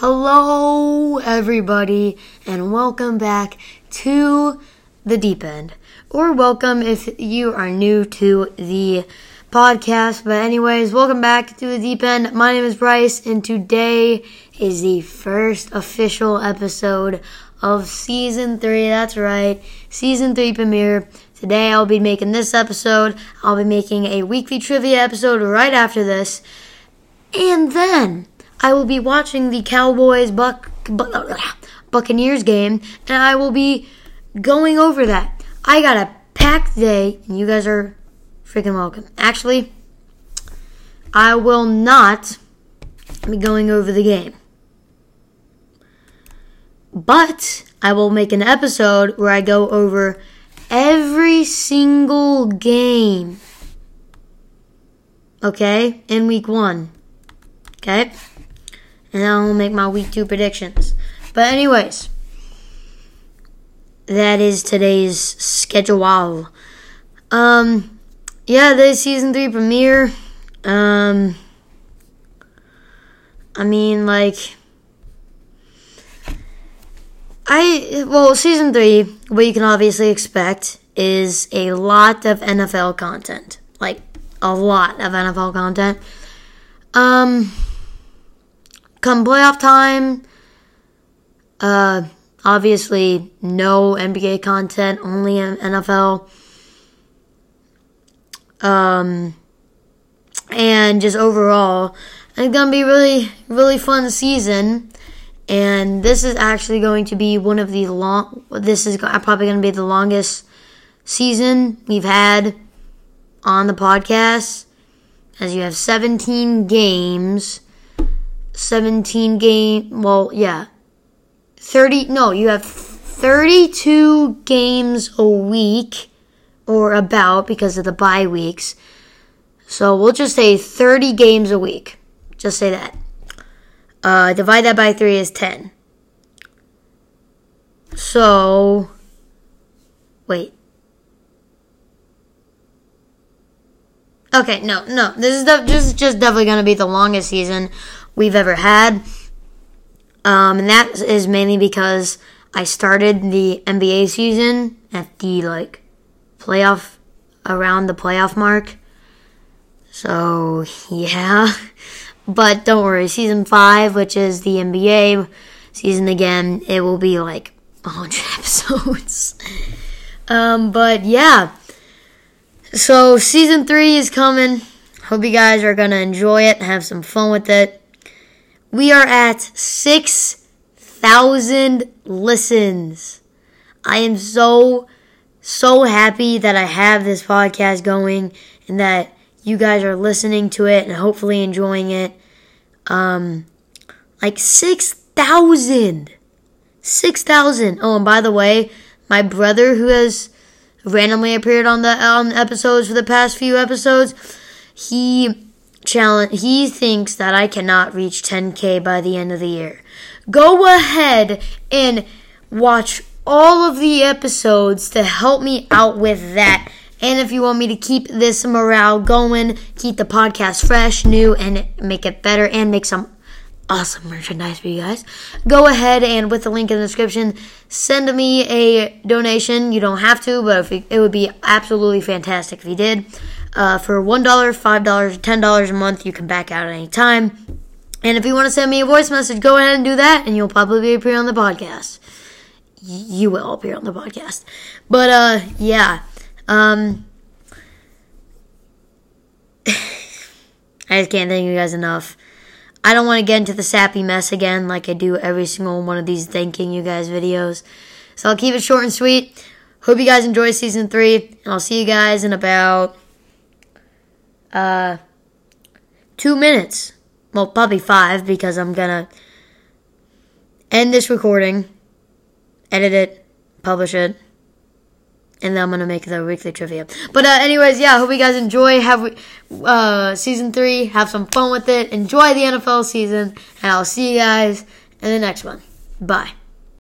Hello, everybody, and welcome back to the deep end. Or welcome if you are new to the podcast. But, anyways, welcome back to the deep end. My name is Bryce, and today is the first official episode of season three. That's right, season three premiere. Today, I'll be making this episode. I'll be making a weekly trivia episode right after this. And then I will be watching the Cowboys Buck, uh, Buccaneers game, and I will be going over that. I got a packed day, and you guys are freaking welcome. Actually, I will not be going over the game. But I will make an episode where I go over every single game. Okay? In week one. Okay? And then I'll make my week two predictions. But, anyways, that is today's schedule. Um, yeah, this season three premiere. Um, I mean, like, I, well, season three, what you can obviously expect is a lot of NFL content. Like, a lot of NFL content. Um, come playoff time, uh, obviously no NBA content, only NFL. Um, and just overall, it's gonna be really, really fun season. And this is actually going to be one of the long. This is probably going to be the longest season we've had on the podcast, as you have 17 games 17 game, well, yeah. 30, no, you have 32 games a week, or about because of the bye weeks. So we'll just say 30 games a week. Just say that. Uh, divide that by 3 is 10. So, wait. Okay, no, no. This is the, this is just definitely going to be the longest season we've ever had. Um, and that is mainly because I started the NBA season at the like playoff around the playoff mark. So yeah, but don't worry, season five, which is the NBA season again, it will be like 100 episodes. um, but yeah, so season three is coming. Hope you guys are gonna enjoy it, have some fun with it. We are at 6,000 listens. I am so, so happy that I have this podcast going and that you guys are listening to it and hopefully enjoying it. Um, like 6,000. 6,000. Oh, and by the way, my brother who has randomly appeared on the um, episodes for the past few episodes, he challenge he thinks that I cannot reach 10k by the end of the year. Go ahead and watch all of the episodes to help me out with that. And if you want me to keep this morale going, keep the podcast fresh, new, and make it better, and make some awesome merchandise for you guys, go ahead and with the link in the description, send me a donation. You don't have to, but it would be absolutely fantastic if you did. Uh, for $1, $5, $10 a month, you can back out at any time. And if you want to send me a voice message, go ahead and do that, and you'll probably appear on the podcast. You will appear on the podcast. But, uh, yeah. Um, I just can't thank you guys enough. I don't want to get into the sappy mess again like I do every single one of these thanking you guys videos. So I'll keep it short and sweet. Hope you guys enjoy season three, and I'll see you guys in about uh, two minutes. Well, probably five because I'm gonna end this recording, edit it, publish it, and then I'm gonna make the weekly trivia. But uh, anyways, yeah, hope you guys enjoy. Have uh, season three. Have some fun with it. Enjoy the NFL season, and I'll see you guys in the next one. Bye.